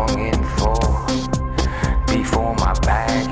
longing for before my back.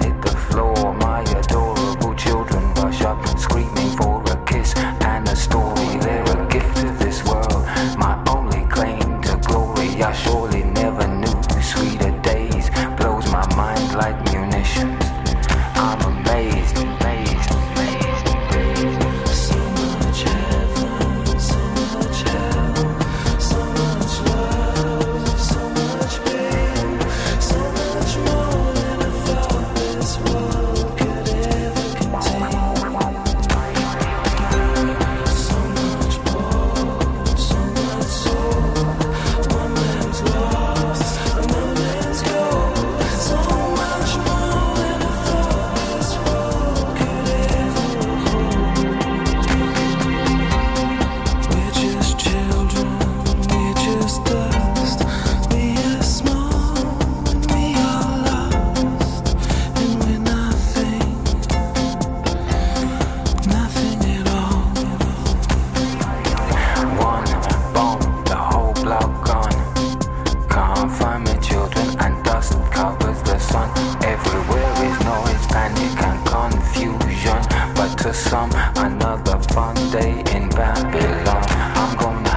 in Babylon. I'm gonna